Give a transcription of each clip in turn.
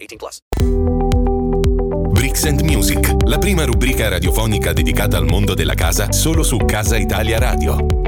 18 plus. Bricks and Music, la prima rubrica radiofonica dedicata al mondo della casa solo su Casa Italia Radio.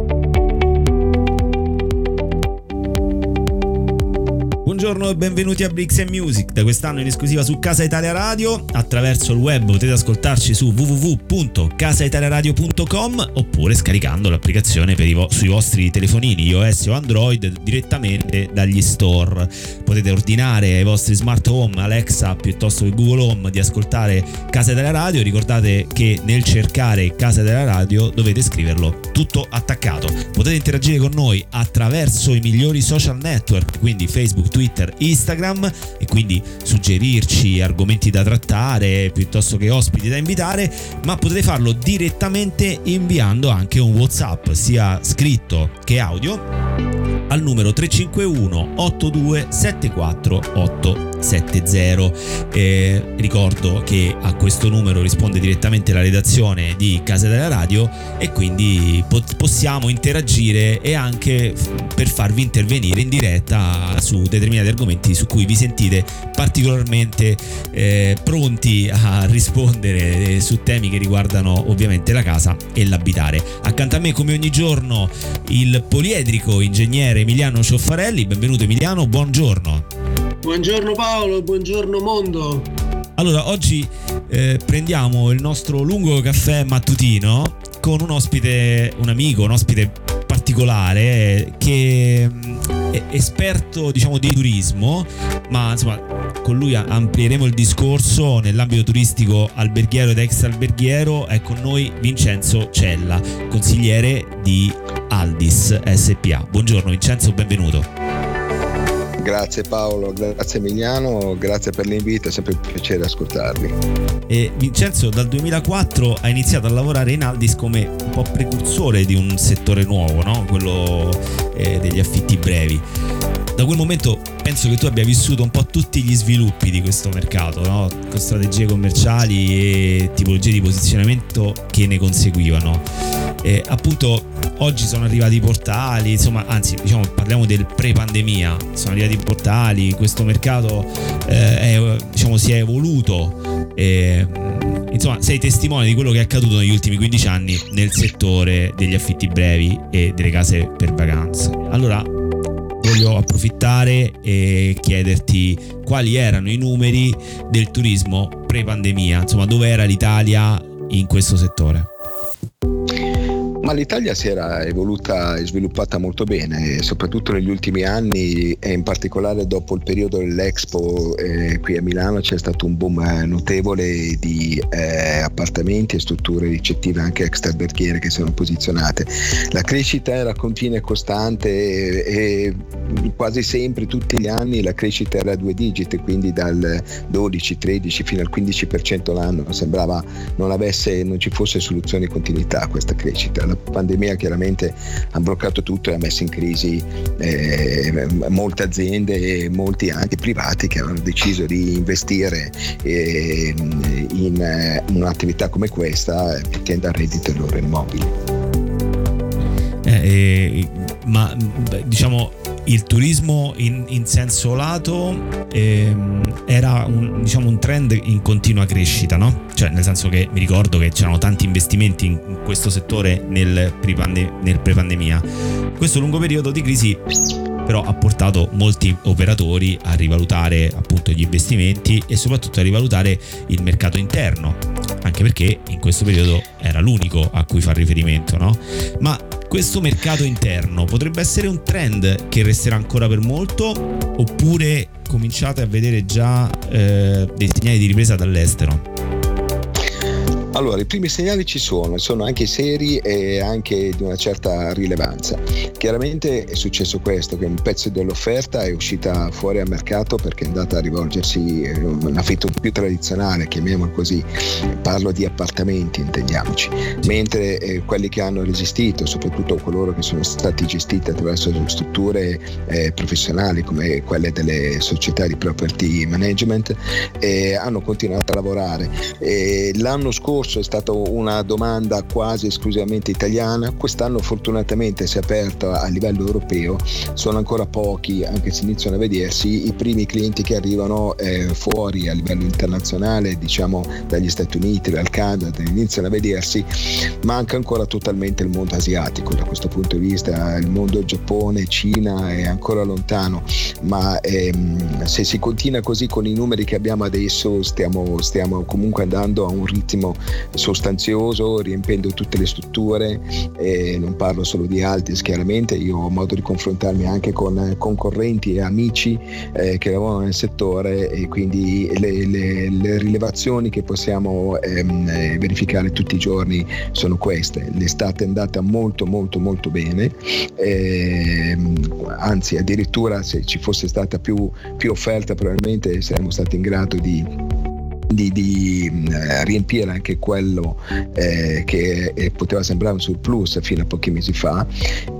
Buongiorno e benvenuti a Bricks Music, da quest'anno in esclusiva su Casa Italia Radio. Attraverso il web potete ascoltarci su www.casaitaliaradio.com oppure scaricando l'applicazione vo- sui vostri telefonini iOS o Android direttamente dagli store. Potete ordinare ai vostri smart home, Alexa piuttosto che Google Home di ascoltare Casa Italia Radio. Ricordate che nel cercare Casa Italia Radio dovete scriverlo tutto attaccato. Potete interagire con noi attraverso i migliori social network, quindi Facebook, Twitter, Instagram e quindi suggerirci argomenti da trattare piuttosto che ospiti da invitare, ma potete farlo direttamente inviando anche un WhatsApp, sia scritto che audio, al numero 351 8274 870. Eh, ricordo che a questo numero risponde direttamente la redazione di Casa della Radio e quindi pot- possiamo interagire e anche f- per farvi intervenire in diretta su determinati argomenti su cui vi sentite particolarmente eh, pronti a rispondere eh, su temi che riguardano ovviamente la casa e l'abitare. Accanto a me come ogni giorno il poliedrico ingegnere Emiliano Cioffarelli, benvenuto Emiliano, buongiorno. Buongiorno Paolo, buongiorno mondo. Allora, oggi eh, prendiamo il nostro lungo caffè mattutino con un ospite, un amico, un ospite particolare che mh, è esperto diciamo di turismo, ma insomma con lui amplieremo il discorso nell'ambito turistico alberghiero ed extra alberghiero. È con noi Vincenzo Cella, consigliere di Aldis SPA. Buongiorno Vincenzo, benvenuto. Grazie Paolo, grazie Emiliano, grazie per l'invito, è sempre un piacere ascoltarvi. E Vincenzo dal 2004 ha iniziato a lavorare in Aldis come un po' precursore di un settore nuovo, no? quello eh, degli affitti brevi. Da quel momento penso che tu abbia vissuto un po' tutti gli sviluppi di questo mercato, no? con strategie commerciali e tipologie di posizionamento che ne conseguivano. E appunto oggi sono arrivati i portali, insomma, anzi, diciamo parliamo del pre-pandemia, sono arrivati i portali, questo mercato eh, è, diciamo, si è evoluto. E, insomma, sei testimone di quello che è accaduto negli ultimi 15 anni nel settore degli affitti brevi e delle case per vacanze. Allora, voglio approfittare e chiederti quali erano i numeri del turismo pre-pandemia, insomma, dove era l'Italia in questo settore. Ma l'Italia si era evoluta e sviluppata molto bene, soprattutto negli ultimi anni e in particolare dopo il periodo dell'Expo eh, qui a Milano c'è stato un boom eh, notevole di eh, appartamenti e strutture ricettive anche extraalberghiere che sono posizionate. La crescita era continua e costante e, e quasi sempre, tutti gli anni, la crescita era a due digiti, quindi dal 12, 13 fino al 15% l'anno, sembrava non, avesse, non ci fosse soluzione di continuità a questa crescita. La pandemia chiaramente ha bloccato tutto e ha messo in crisi eh, molte aziende e molti anche privati che hanno deciso di investire eh, in eh, un'attività come questa mettendo a reddito i loro immobili. Eh, ma diciamo il turismo in, in senso lato ehm, era un, diciamo, un trend in continua crescita, no? Cioè, nel senso che mi ricordo che c'erano tanti investimenti in, questo settore nel, pre-pande- nel pre-pandemia. Questo lungo periodo di crisi però ha portato molti operatori a rivalutare appunto gli investimenti e soprattutto a rivalutare il mercato interno, anche perché in questo periodo era l'unico a cui fa riferimento, no? Ma questo mercato interno potrebbe essere un trend che resterà ancora per molto oppure cominciate a vedere già eh, dei segnali di ripresa dall'estero? Allora, i primi segnali ci sono, sono anche seri e anche di una certa rilevanza. Chiaramente è successo questo, che un pezzo dell'offerta è uscita fuori al mercato perché è andata a rivolgersi a un affitto più tradizionale, chiamiamolo così, parlo di appartamenti, intendiamoci, mentre eh, quelli che hanno resistito, soprattutto coloro che sono stati gestiti attraverso strutture eh, professionali come quelle delle società di property management, eh, hanno continuato a lavorare. l'anno scorso scorso è stata una domanda quasi esclusivamente italiana, quest'anno fortunatamente si è aperta a livello europeo, sono ancora pochi anche se iniziano a vedersi i primi clienti che arrivano eh, fuori a livello internazionale, diciamo dagli Stati Uniti, dal Canada, iniziano a vedersi, manca ancora totalmente il mondo asiatico, da questo punto di vista il mondo Giappone, Cina è ancora lontano, ma ehm, se si continua così con i numeri che abbiamo adesso stiamo, stiamo comunque andando a un ritmo sostanzioso, riempendo tutte le strutture, eh, non parlo solo di Altis chiaramente, io ho modo di confrontarmi anche con concorrenti e amici eh, che lavorano nel settore e quindi le, le, le rilevazioni che possiamo ehm, eh, verificare tutti i giorni sono queste. L'estate è andata molto molto molto bene, ehm, anzi addirittura se ci fosse stata più, più offerta probabilmente saremmo stati in grado di di, di eh, riempire anche quello eh, che eh, poteva sembrare un surplus fino a pochi mesi fa.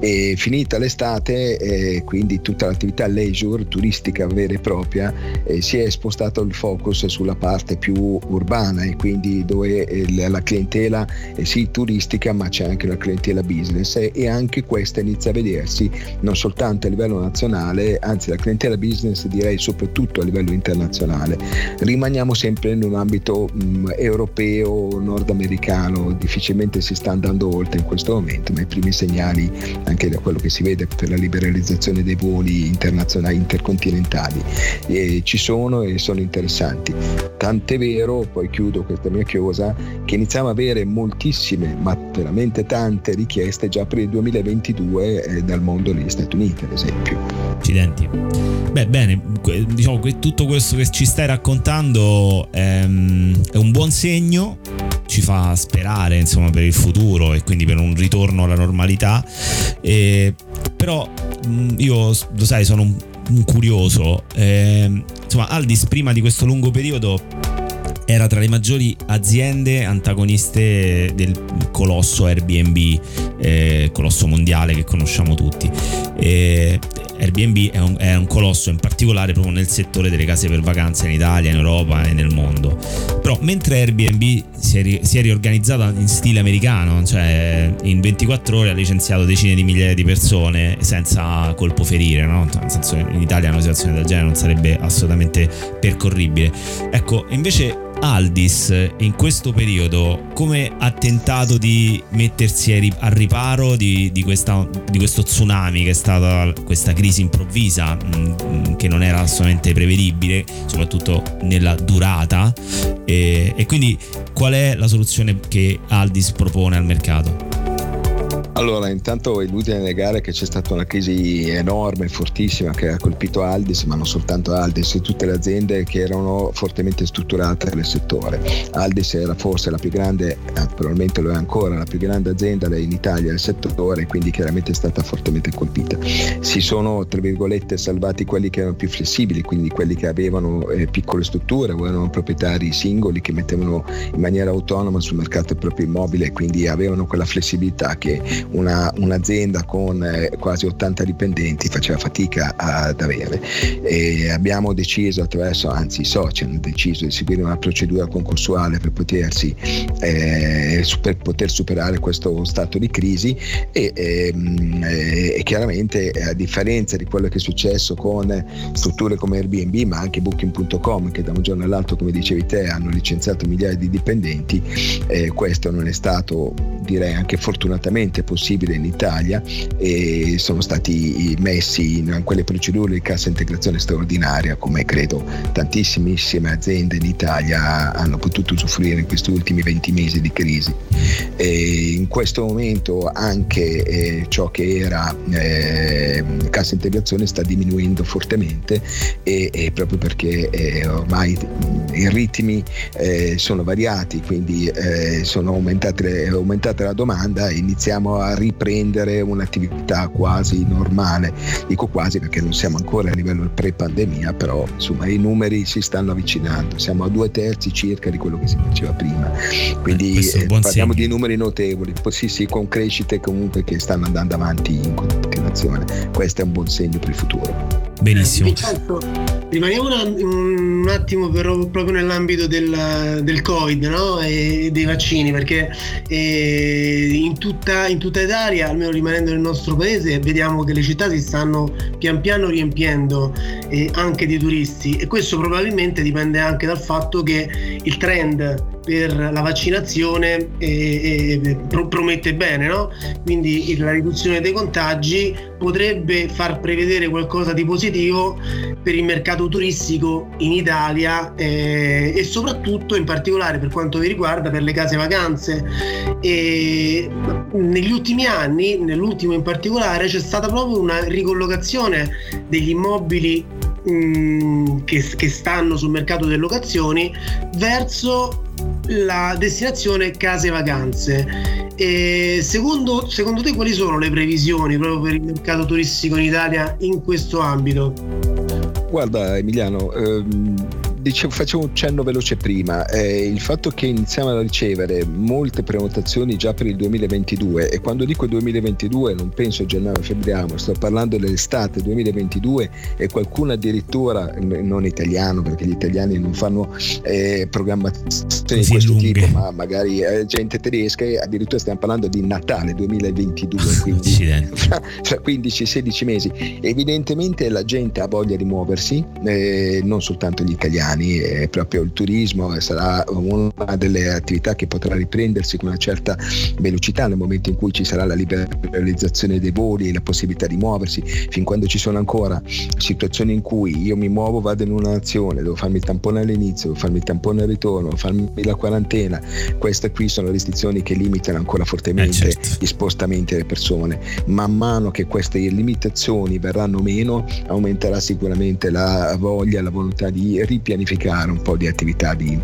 E finita l'estate eh, quindi tutta l'attività leisure turistica vera e propria eh, si è spostato il focus sulla parte più urbana e quindi dove eh, la clientela è sì turistica ma c'è anche la clientela business e anche questa inizia a vedersi non soltanto a livello nazionale anzi la clientela business direi soprattutto a livello internazionale. Rimaniamo sempre in un ambito mh, mm, europeo, nordamericano, difficilmente si sta andando oltre in questo momento, ma i primi segnali, anche da quello che si vede per la liberalizzazione dei voli internazionali, intercontinentali, eh, ci sono e sono interessanti. Tant'è vero, poi chiudo questa mia chiosa, che iniziamo ad avere moltissime, ma veramente tante richieste già per il 2022 eh, dal mondo degli Stati Uniti, ad esempio. Accidenti. Beh, bene, diciamo che tutto questo che ci stai raccontando ehm, è un buon segno, ci fa sperare insomma per il futuro e quindi per un ritorno alla normalità. E, però io lo sai, sono un, un curioso. Eh, insomma, Aldis prima di questo lungo periodo era tra le maggiori aziende antagoniste del colosso Airbnb, eh, colosso mondiale che conosciamo tutti. E Airbnb è un, è un, colosso in particolare proprio nel settore delle case per vacanze in Italia, in Europa e nel mondo. Però mentre Airbnb si è, si è riorganizzata in stile americano, cioè in 24 ore ha licenziato decine di migliaia di persone senza colpo ferire, no? nel senso in Italia una situazione del genere non sarebbe assolutamente percorribile. Ecco, invece Aldis in questo periodo come ha tentato di mettersi a riparo di, di, questa, di questo tsunami che è stata questa crisi improvvisa mh, mm, che non era assolutamente prevedibile soprattutto nella durata e, quindi qual è la soluzione che Aldis propone al mercato? Allora, intanto è inutile negare che c'è stata una crisi enorme, fortissima, che ha colpito Aldis, ma non soltanto Aldis, tutte le aziende che erano fortemente strutturate nel settore. Aldis era forse la più grande, probabilmente lo è ancora, la più grande azienda in Italia nel settore, quindi chiaramente è stata fortemente colpita. Si sono, tra virgolette, salvati quelli che erano più flessibili, quindi quelli che avevano eh, piccole strutture o erano proprietari singoli che mettevano in maniera autonoma sul mercato il proprio immobile quindi avevano quella flessibilità che una, un'azienda con eh, quasi 80 dipendenti faceva fatica ad avere. E abbiamo deciso attraverso, anzi i soci hanno deciso di seguire una procedura concorsuale per, potersi, eh, per poter superare questo stato di crisi e, ehm, eh, e, chiaramente a differenza di quello che è successo con strutture come Airbnb ma anche Booking.com che da un giorno all'altro come dicevi te hanno licenziato migliaia di dipendenti, eh, questo non è stato direi anche fortunatamente possibile in Italia e sono stati messi in quelle procedure di cassa integrazione straordinaria come credo tantissime aziende in Italia hanno potuto usufruire in questi ultimi 20 mesi di crisi. E in questo momento anche eh, ciò che era eh, cassa integrazione sta diminuendo fortemente e, e proprio perché eh, ormai i ritmi eh, sono variati, quindi eh, sono aumentate, è aumentata la domanda e iniziamo a riprendere un'attività quasi normale. Dico quasi perché non siamo ancora a livello pre-pandemia, però insomma i numeri si stanno avvicinando, siamo a due terzi circa di quello che si faceva prima. Quindi eh, parliamo segno. di numeri notevoli, sì sì con crescite comunque che stanno andando avanti in continuazione. Questo è un buon segno per il futuro. Benissimo. Rimaniamo un, attimo però proprio nell'ambito del, del Covid no? e dei vaccini, perché in, tutta, in, tutta, Italia, almeno rimanendo nel nostro paese, vediamo che le città si stanno pian piano riempiendo eh, anche di turisti e questo probabilmente dipende anche dal fatto che il trend per la vaccinazione eh, eh, promette bene, no? quindi la riduzione dei contagi potrebbe far prevedere qualcosa di positivo per il mercato turistico in Italia eh, e soprattutto in particolare per quanto vi riguarda per le case vacanze. E negli ultimi anni, nell'ultimo in particolare, c'è stata proprio una ricollocazione degli immobili mh, che, che stanno sul mercato delle locazioni verso la destinazione case vacanze. E secondo, secondo te quali sono le previsioni proprio per il mercato turistico in Italia in questo ambito? Guarda Emiliano, ehm, dicevo, facevo un cenno veloce prima, eh, il fatto che iniziamo a ricevere molte prenotazioni già per il 2022 e quando dico 2022 non penso a gennaio-febbraio, sto parlando dell'estate 2022 e qualcuno addirittura, non italiano perché gli italiani non fanno eh, programmazioni di questo lunghe. tipo, ma magari eh, gente tedesca e addirittura stiamo parlando di Natale 2022, quindi fra, fra 15-16 mesi. Evidentemente la gente ha voglia di muoversi, eh, non soltanto gli italiani italiani e proprio il turismo sarà una delle attività che potrà riprendersi con una certa velocità nel momento in cui ci sarà la liberalizzazione dei voli e la possibilità di muoversi, fin quando ci sono ancora situazioni in cui io mi muovo, vado in una nazione, devo farmi il tampone all'inizio, devo farmi il tampone al ritorno, devo farmi la quarantena, queste qui sono restrizioni che limitano ancora fortemente eh certo. gli spostamenti delle persone. Man mano che queste limitazioni verranno meno, aumenterà sicuramente la voglia, la volontà di ripianificare pianificare un po' di attività di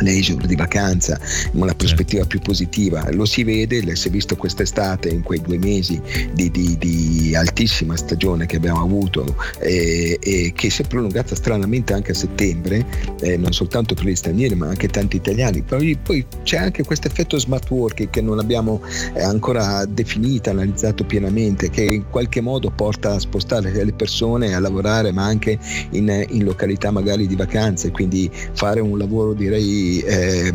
leisure, di vacanza, una prospettiva certo. più positiva. Lo si vede, si è visto quest'estate in quei due mesi di, di, di altissima stagione che abbiamo avuto eh, e che si è prolungata stranamente anche a settembre, eh, non soltanto per gli stranieri ma anche tanti italiani. Poi, poi c'è anche questo effetto smart working che non abbiamo eh, ancora definito, analizzato pienamente, che in qualche modo porta a spostare le persone a lavorare ma anche in, in località magari di vacanze, quindi fare un lavoro direi eh,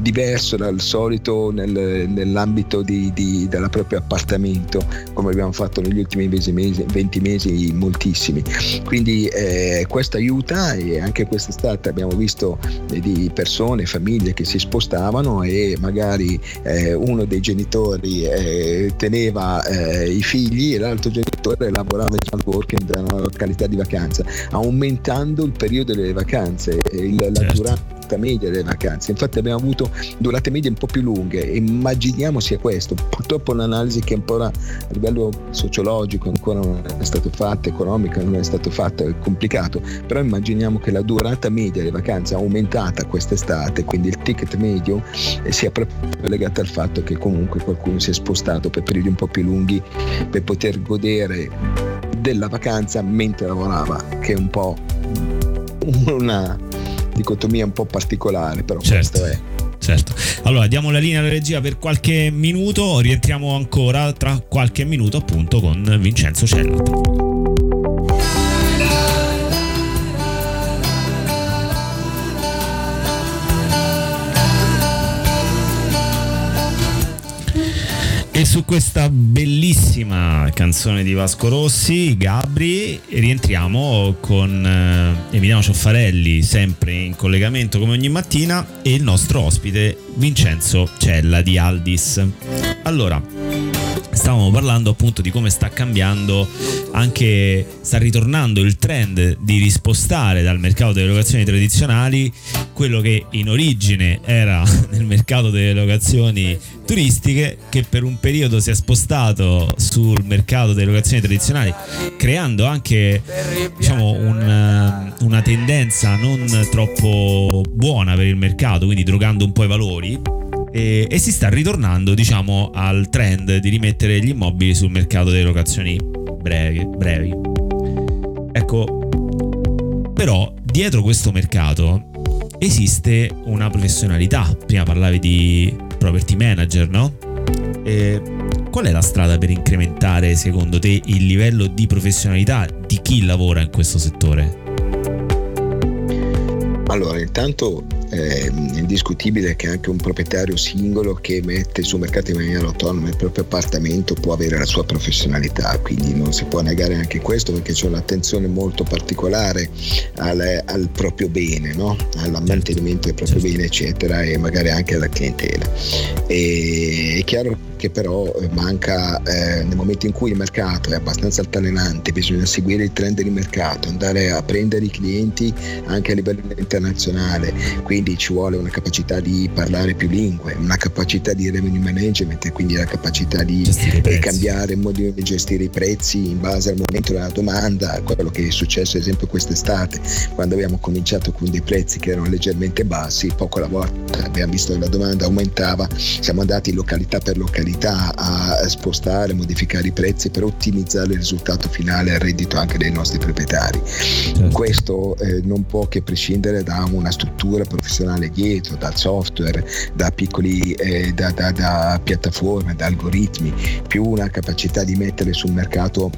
diverso dal solito nel, nell'ambito di, di, del proprio appartamento, come abbiamo fatto negli ultimi 20 mesi, 20 mesi moltissimi. Quindi eh, questo aiuta e anche quest'estate abbiamo visto eh, di persone, famiglie che si spostavano e magari eh, uno dei genitori eh, teneva eh, i figli e l'altro genitore lavorava in smart working nella località di vacanza, aumentando il periodo delle vacanze, il, certo. la durata media delle vacanze. Infatti abbiamo avuto durate medie un po' più lunghe. Immaginiamo sia questo. Purtroppo un'analisi che ancora a livello sociologico ancora non è stata fatta, economica non è stata fatta, è complicato. Però immaginiamo che la durata media delle vacanze è aumentata quest'estate, quindi il ticket medio eh, sia proprio legato al fatto che comunque qualcuno si è spostato per periodi un po' più lunghi per poter godere della vacanza mentre lavorava, che è un po' una dicotomia un po' particolare, però certo. questo è. Certo. Allora diamo la linea alla regia per qualche minuto, rientriamo ancora tra qualche minuto appunto con Vincenzo Cella. E su questa bellissima canzone di Vasco Rossi, Gabri, rientriamo con eh, Emiliano Cioffarelli, sempre in collegamento come ogni mattina, e il nostro ospite Vincenzo Cella di Aldis. Allora, stavamo parlando appunto di come sta cambiando anche sta ritornando il trend di rispostare dal mercato delle locazioni tradizionali quello che in origine era nel mercato delle locazioni turistiche che per un periodo si è spostato sul mercato delle locazioni tradizionali creando anche diciamo un, una tendenza non troppo buona per il mercato quindi drogando un po' i valori e, e, si sta ritornando diciamo al trend di rimettere gli immobili sul mercato delle locazioni brevi, brevi. ecco però dietro questo mercato esiste una professionalità prima parlavi di property manager no? E qual è la strada per incrementare secondo te il livello di professionalità di chi lavora in questo settore? Allora, intanto è indiscutibile che anche un proprietario singolo che mette sul mercato in maniera autonoma il proprio appartamento può avere la sua professionalità, quindi non si può negare anche questo perché c'è un'attenzione molto particolare al, al proprio bene, no? al mantenimento del proprio bene, eccetera, e magari anche alla clientela. E è chiaro che però manca eh, nel momento in cui il mercato è abbastanza altalenante, bisogna seguire il trend del mercato, andare a prendere i clienti anche a livello internazionale, quindi ci vuole una capacità di parlare più lingue, una capacità di revenue management e quindi la capacità di eh, cambiare il modo di gestire i prezzi in base al momento della domanda, quello che è successo ad esempio quest'estate quando abbiamo cominciato con dei prezzi che erano leggermente bassi, poco alla volta abbiamo visto che la domanda aumentava, siamo andati località per località possibilità a spostare, modificare i prezzi per ottimizzare il risultato finale al reddito anche dei nostri proprietari. Certo. Questo eh, non può che prescindere da una struttura professionale dietro, dal software, da piccoli eh, da, da, da piattaforme, da algoritmi, più una capacità di mettere sul mercato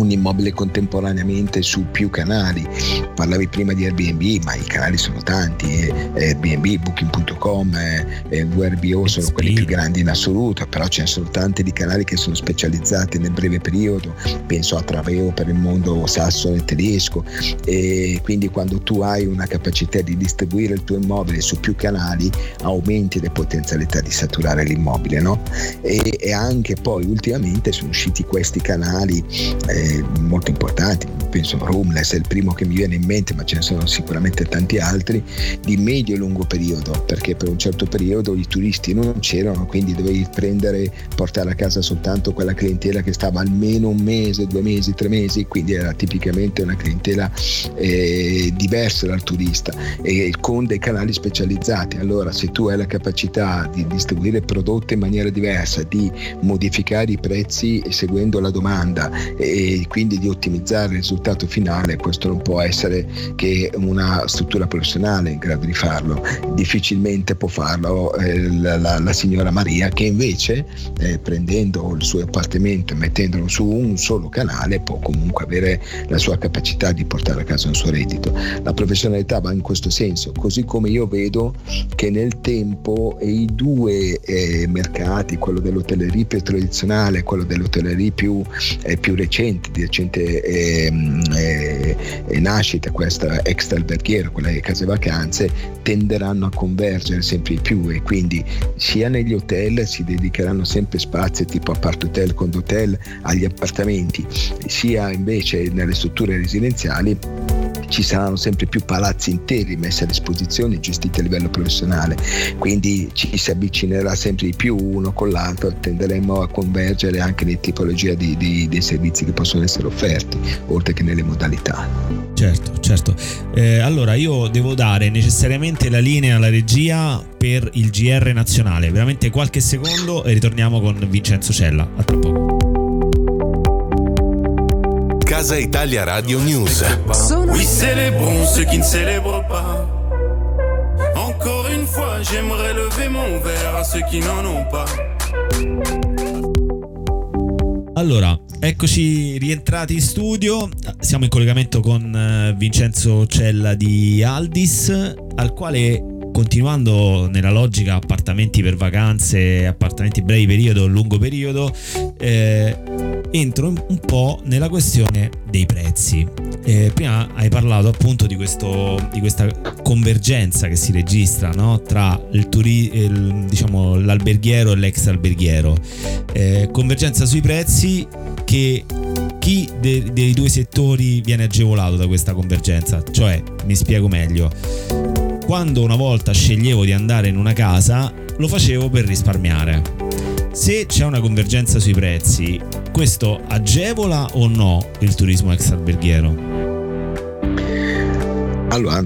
un immobile contemporaneamente su più canali. Parlavi prima di Airbnb, ma i canali sono tanti, eh, Airbnb, Booking.com, eh, eh VRBO sono quelli più grandi in assoluto, però ce ne sono tanti di canali che sono specializzati nel breve periodo, penso a Traveo per il mondo sassone e tedesco e quindi quando tu hai una capacità di distribuire il tuo immobile su più canali aumenti le potenzialità di saturare l'immobile no? e, e anche poi ultimamente sono usciti questi canali eh, molto importanti, penso a Roomless è il primo che mi viene in mente, ma ce ne sono sicuramente tanti altri, di medio e lungo periodo, perché per un certo periodo i turisti non c'erano, quindi dovevi prendere, portare a casa soltanto quella clientela che stava almeno un mese, due mesi, tre mesi, quindi era tipicamente una clientela eh, diversa dal turista e con dei canali specializzati. Allora se tu hai la capacità di distribuire prodotti in maniera diversa, di modificare i prezzi seguendo la domanda e quindi di ottimizzare il risultato finale, questo non può essere che una struttura professionale in grado di farlo. Difficilmente può farlo eh, la, la, la, signora Maria che invece eh, prendendo il suo appartamento e mettendolo su un solo canale può comunque avere la sua capacità di portare a casa un suo reddito. La professionalità va in questo senso, così come io vedo che nel tempo i due eh, mercati, quello dell'hotellerie più tradizionale e quello dell'hotellerie più, eh, più recente, di recente eh, eh, nascita, questa extra alberghiera, quella delle case vacanze, tenderanno a convergere sempre di più e quindi sia negli hotel si dedicheranno sempre spazi tipo appart hotel, condo hotel agli appartamenti, sia invece nelle strutture residenziali ci saranno sempre più palazzi interi messi a disposizione gestiti a livello professionale. Quindi ci si avvicinerà sempre di più uno con l'altro tenderemo a convergere anche nelle tipologie di, di, dei servizi che possono essere offerti oltre che nelle modalità. Certo certo. Eh, allora io devo dare necessariamente la linea alla regia per il GR nazionale. Veramente qualche secondo e ritorniamo con Vincenzo Cella. A tra poco Casa Italia Radio News. Oui, célébrons ceux qui ne célèbrent pas. Encore une fois, j'aimerais lever mon verre a ceux qui n'en ont pas. Allora, eccoci rientrati in studio. Siamo in collegamento con eh, Vincenzo Cella di Aldis, al quale continuando nella logica appartamenti per vacanze, appartamenti brevi periodo, lungo periodo, eh, entro un po' nella questione dei prezzi. Eh, prima hai parlato appunto di, questo, di questa convergenza che si registra no? tra il turi, il, diciamo, l'alberghiero e l'ex alberghiero. Eh, convergenza sui prezzi che chi de- dei due settori viene agevolato da questa convergenza? Cioè, mi spiego meglio. Quando una volta sceglievo di andare in una casa, lo facevo per risparmiare. Se c'è una convergenza sui prezzi, questo agevola o no il turismo ex alberghiero? Allora,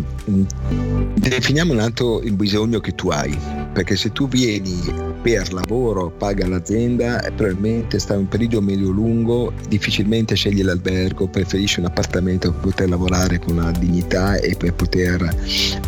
definiamo un altro il bisogno che tu hai, perché se tu vieni per lavoro paga l'azienda probabilmente sta un periodo medio-lungo, difficilmente sceglie l'albergo, preferisce un appartamento per poter lavorare con una dignità e per poter,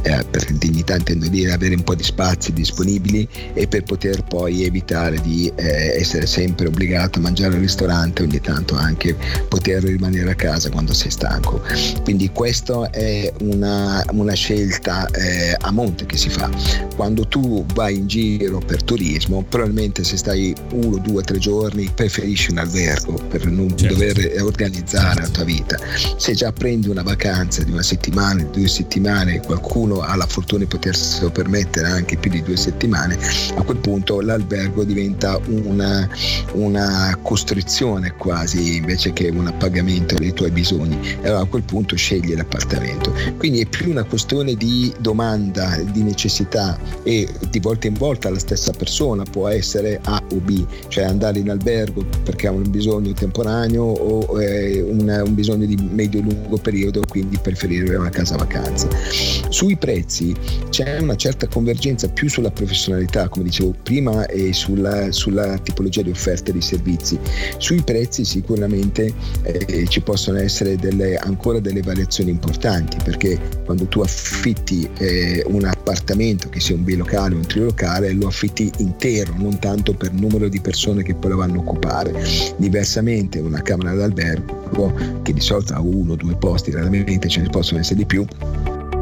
eh, per dignità intendo dire, avere un po' di spazi disponibili e per poter poi evitare di eh, essere sempre obbligato a mangiare al ristorante, ogni tanto anche poter rimanere a casa quando sei stanco. Quindi questa è una, una scelta eh, a monte che si fa. Quando tu vai in giro per turismo, turismo, probabilmente se stai uno, due, tre giorni preferisci un albergo per non certo. dover organizzare la tua vita. Se già prendi una vacanza di una settimana, di due settimane, qualcuno ha la fortuna di potersi permettere anche più di due settimane, a quel punto l'albergo diventa una, una costrizione quasi invece che un appagamento dei tuoi bisogni. E allora a quel punto scegli l'appartamento. Quindi è più una questione di domanda, di necessità e di volta in volta la stessa persona persona può essere A o B, cioè andare in albergo perché ha un bisogno temporaneo o eh, un, un, bisogno di medio-lungo periodo, quindi preferire una casa vacanza. Sui prezzi c'è una certa convergenza più sulla professionalità, come dicevo prima, e sulla, sulla tipologia di offerte di servizi. Sui prezzi sicuramente eh, ci possono essere delle, ancora delle variazioni importanti perché quando tu affitti eh, un appartamento, che sia un bilocale o un trilocale, lo affitti intero intero, non tanto per numero di persone che poi lo vanno a occupare. Diversamente una camera d'albergo, che di solito ha uno o due posti, raramente ce ne possono essere di più,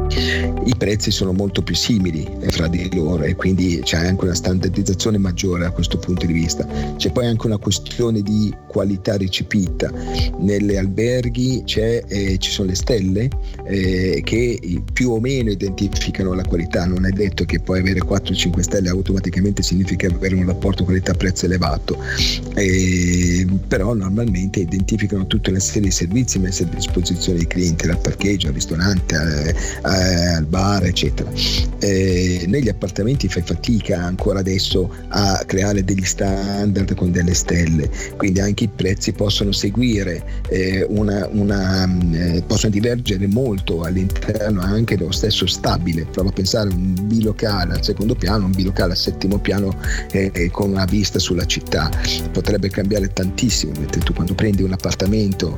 i prezzi sono molto più simili fra di loro e quindi c'è anche una standardizzazione maggiore da questo punto di vista. C'è poi anche una questione di qualità recepita. Nelle alberghi eh, ci sono le stelle eh, che più o meno identificano la qualità. Non è detto che poi avere 4-5 stelle automaticamente significa avere un rapporto qualità-prezzo elevato, eh, però normalmente identificano tutta una serie di servizi messi a disposizione dei clienti, dal parcheggio al ristorante, eh, al bar, eccetera. Eh, negli appartamenti fai fatica ancora adesso a creare degli standard con delle stelle, quindi anche i prezzi possono seguire eh, una, una eh, possono divergere molto all'interno anche dello stesso stabile. Prova a pensare a un bilocale al secondo piano, un bilocale al settimo piano eh, eh, con una vista sulla città. Potrebbe cambiare tantissimo, mentre tu quando prendi un appartamento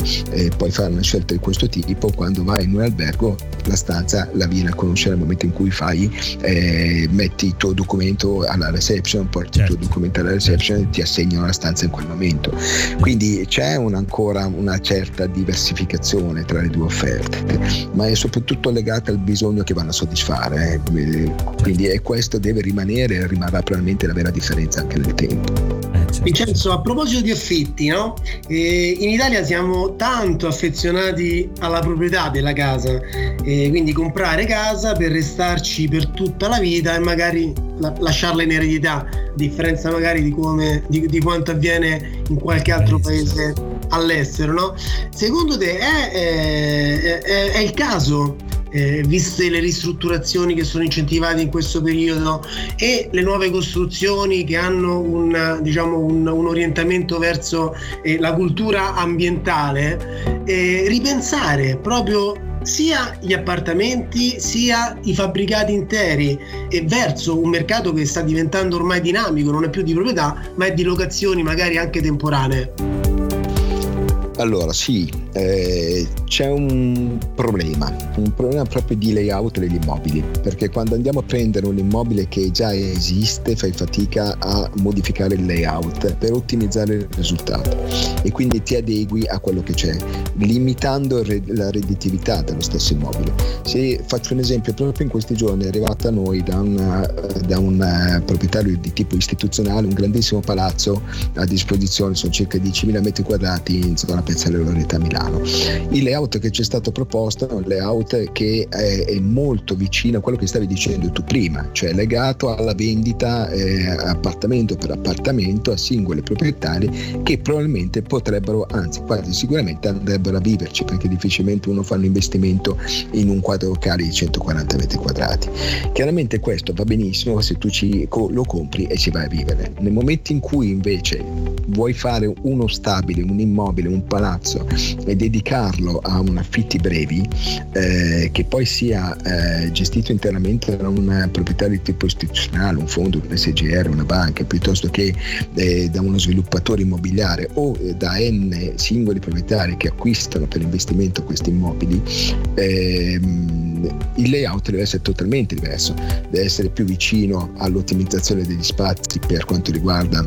puoi fare una scelta di questo tipo, quando vai in un albergo la stanza la viene a conoscere nel momento in cui fai, eh, metti il tuo documento alla reception, porti certo. il tuo certo. documento alla reception e ti assegnano la stanza in quel momento. Quindi c'è un, ancora una certa diversificazione tra le due offerte, ma è soprattutto legata al bisogno che vanno a soddisfare. Eh. Quindi e questo deve rimanere e rimarrà probabilmente la vera differenza anche nel tempo. Vincenzo, a proposito di affitti, no? eh, in Italia siamo tanto affezionati alla proprietà della casa, eh, quindi comprare casa per restarci per tutta la vita e magari la- lasciarla in eredità, a differenza magari di, come, di, di quanto avviene in qualche altro paese all'estero. No? Secondo te è, è, è, è il caso eh, viste le ristrutturazioni che sono incentivate in questo periodo e le nuove costruzioni che hanno un, diciamo, un, un orientamento verso eh, la cultura ambientale, eh, ripensare proprio sia gli appartamenti sia i fabbricati interi e verso un mercato che sta diventando ormai dinamico, non è più di proprietà, ma è di locazioni magari anche temporanee. Allora sì, eh, c'è un problema, un problema proprio di layout degli immobili, perché quando andiamo a prendere un immobile che già esiste fai fatica a modificare il layout per ottimizzare il risultato e quindi ti adegui a quello che c'è, limitando la redditività dello stesso immobile. Se faccio un esempio, proprio in questi giorni è arrivata a noi da, una, da un eh, proprietario di tipo istituzionale un grandissimo palazzo a disposizione, sono circa 10.000 metri quadrati in zona Piazzale Loreto a Milano. Il layout che ci è stato proposto è un layout che è, è molto vicino a quello che stavi dicendo tu prima, cioè legato alla vendita eh, appartamento per appartamento a singoli proprietari che probabilmente potrebbero, anzi quasi sicuramente andrebbero a viverci perché difficilmente uno fa un investimento in un quadro locale di 140 metri quadrati. Chiaramente questo va benissimo se tu ci, lo compri e ci vai a vivere. Nel momento in cui invece vuoi fare uno stabile, un immobile, un palazzo e dedicarlo a un affitti brevi eh, che poi sia eh, gestito interamente da un proprietario di tipo istituzionale, un fondo, un SGR, una banca, piuttosto che eh, da uno sviluppatore immobiliare o eh, da N singoli proprietari che acquistano per investimento questi immobili, ehm, il layout deve essere totalmente diverso, deve essere più vicino all'ottimizzazione degli spazi per quanto riguarda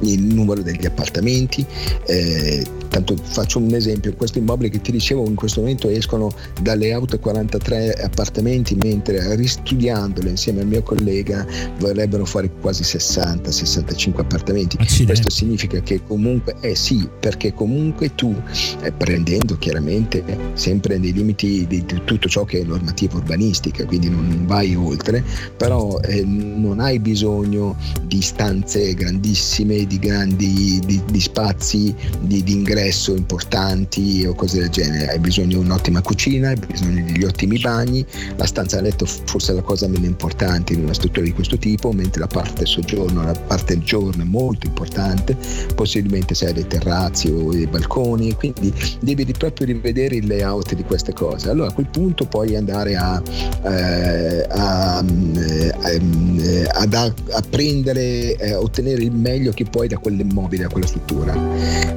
il numero degli appartamenti, eh, Tanto faccio un esempio, questo immobile che ti dicevo in questo momento escono dalle auto 43 appartamenti, mentre ristudiandole insieme al mio collega vorrebbero fare quasi 60-65 appartamenti. Accidenti. Questo significa che comunque, eh sì, perché comunque tu, eh, prendendo chiaramente sempre nei limiti di, di, tutto ciò che è normativa urbanistica, quindi non vai oltre, però eh, non hai bisogno di stanze grandissime, di grandi di, di spazi di, di ingresso ingresso importanti o cose del genere, hai bisogno di un'ottima cucina, hai bisogno degli ottimi bagni, la stanza a letto forse è la cosa meno importante in una struttura di questo tipo, mentre la parte soggiorno, la parte del giorno è molto importante, possibilmente se hai dei terrazzi o dei balconi, quindi devi proprio rivedere il layout di queste cose. Allora a quel punto puoi andare a, eh, a, eh, eh ad, a, a prendere, eh, ottenere il meglio che puoi da quell'immobile, da quella struttura.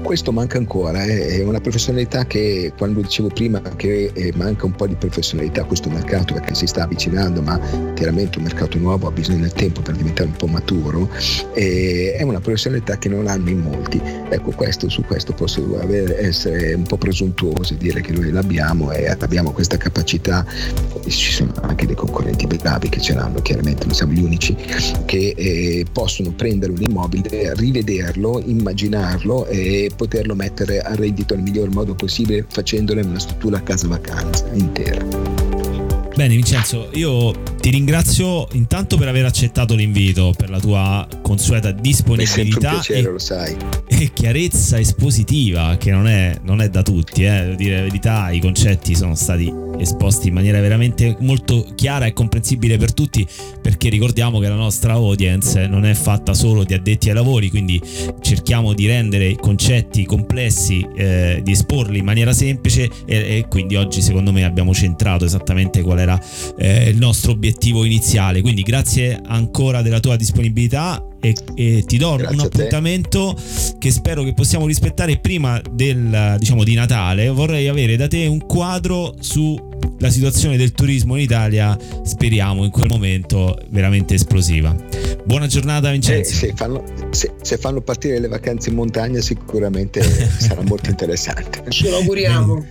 Questo manca ancora ancora, eh, è una professionalità che quando dicevo prima che eh, manca un po' di professionalità a questo mercato perché si sta avvicinando, ma chiaramente un mercato nuovo ha bisogno del tempo per diventare un po' maturo, eh, è una professionalità che non hanno in molti. Ecco, questo, su questo posso avere, essere un po' presuntuoso e dire che noi l'abbiamo e abbiamo questa capacità, ci sono anche dei concorrenti bravi che ce l'hanno, chiaramente non siamo gli unici, che eh, possono prendere un immobile, rivederlo, immaginarlo e poterlo mettere mettere a reddito nel miglior modo possibile facendolo in una struttura casa vacanza intera. Bene Vincenzo, io ti ringrazio intanto per aver accettato l'invito, per la tua consueta disponibilità piacere, e, e chiarezza espositiva che non è, non è da tutti, eh. devo dire la verità, i concetti sono stati esposti in maniera veramente molto chiara e comprensibile per tutti perché ricordiamo che la nostra audience non è fatta solo di addetti ai lavori, quindi cerchiamo di rendere concetti complessi, eh, di esporli in maniera semplice e, e, quindi oggi secondo me abbiamo centrato esattamente qual era eh, il nostro obiettivo iniziale. Quindi grazie ancora della tua disponibilità e, e, ti do Grazie un appuntamento che spero che possiamo rispettare prima del, diciamo, di Natale. Vorrei avere da te un quadro sulla situazione del turismo in Italia, speriamo in quel momento veramente esplosiva. Buona giornata Vincenzo. Eh, se, fanno, se, se, fanno, partire le vacanze in montagna sicuramente sarà molto interessante. Ce lo auguriamo.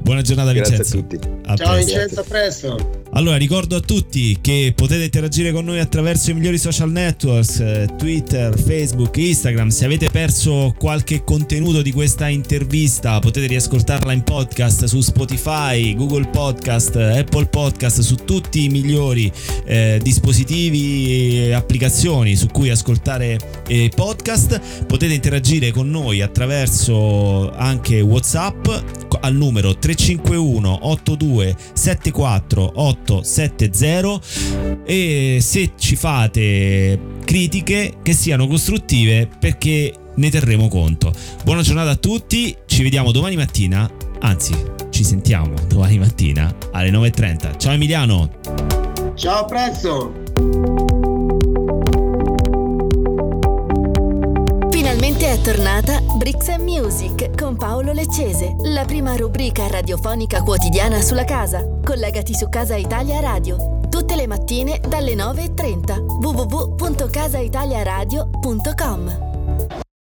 Buona giornata Grazie Vincenzo. a tutti. A Ciao presto. Vincenzo, a presto. Allora ricordo a tutti che potete interagire con noi attraverso i migliori social networks, eh, Twitter, Facebook, Instagram. Se avete perso qualche contenuto di questa intervista potete riascoltarla in podcast su Spotify, Google Podcast, Apple Podcast, su tutti i migliori eh, dispositivi e applicazioni su cui ascoltare eh, podcast. Potete interagire con noi attraverso anche WhatsApp al numero 351 82 74 870 e se ci fate critiche che siano costruttive perché ne terremo conto. Buona giornata a tutti, ci vediamo domani mattina, anzi ci sentiamo domani mattina alle 9.30. Ciao Emiliano! Ciao, presto! Finalmente è tornata Bricks and Music con Paolo Leccese, la prima rubrica radiofonica quotidiana sulla casa. Collegati su Casa Italia Radio. Tutte le mattine dalle 9.30. www.casaitaliaradio.com